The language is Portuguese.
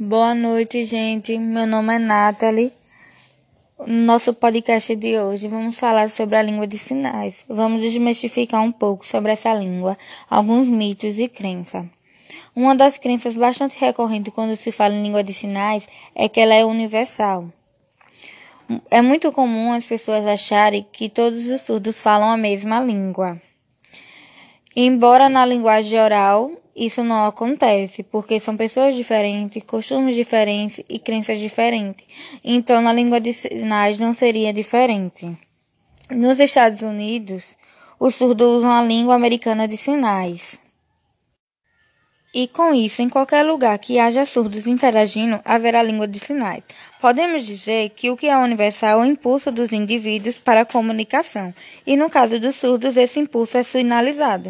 Boa noite, gente. Meu nome é Nathalie. No nosso podcast de hoje vamos falar sobre a língua de sinais. Vamos desmistificar um pouco sobre essa língua, alguns mitos e crenças. Uma das crenças bastante recorrentes quando se fala em língua de sinais é que ela é universal. É muito comum as pessoas acharem que todos os surdos falam a mesma língua. Embora na linguagem oral isso não acontece, porque são pessoas diferentes, costumes diferentes e crenças diferentes. Então, na língua de sinais não seria diferente. Nos Estados Unidos, os surdos usam a língua americana de sinais. E com isso, em qualquer lugar que haja surdos interagindo, haverá língua de sinais. Podemos dizer que o que é universal é o impulso dos indivíduos para a comunicação, e no caso dos surdos, esse impulso é sinalizado.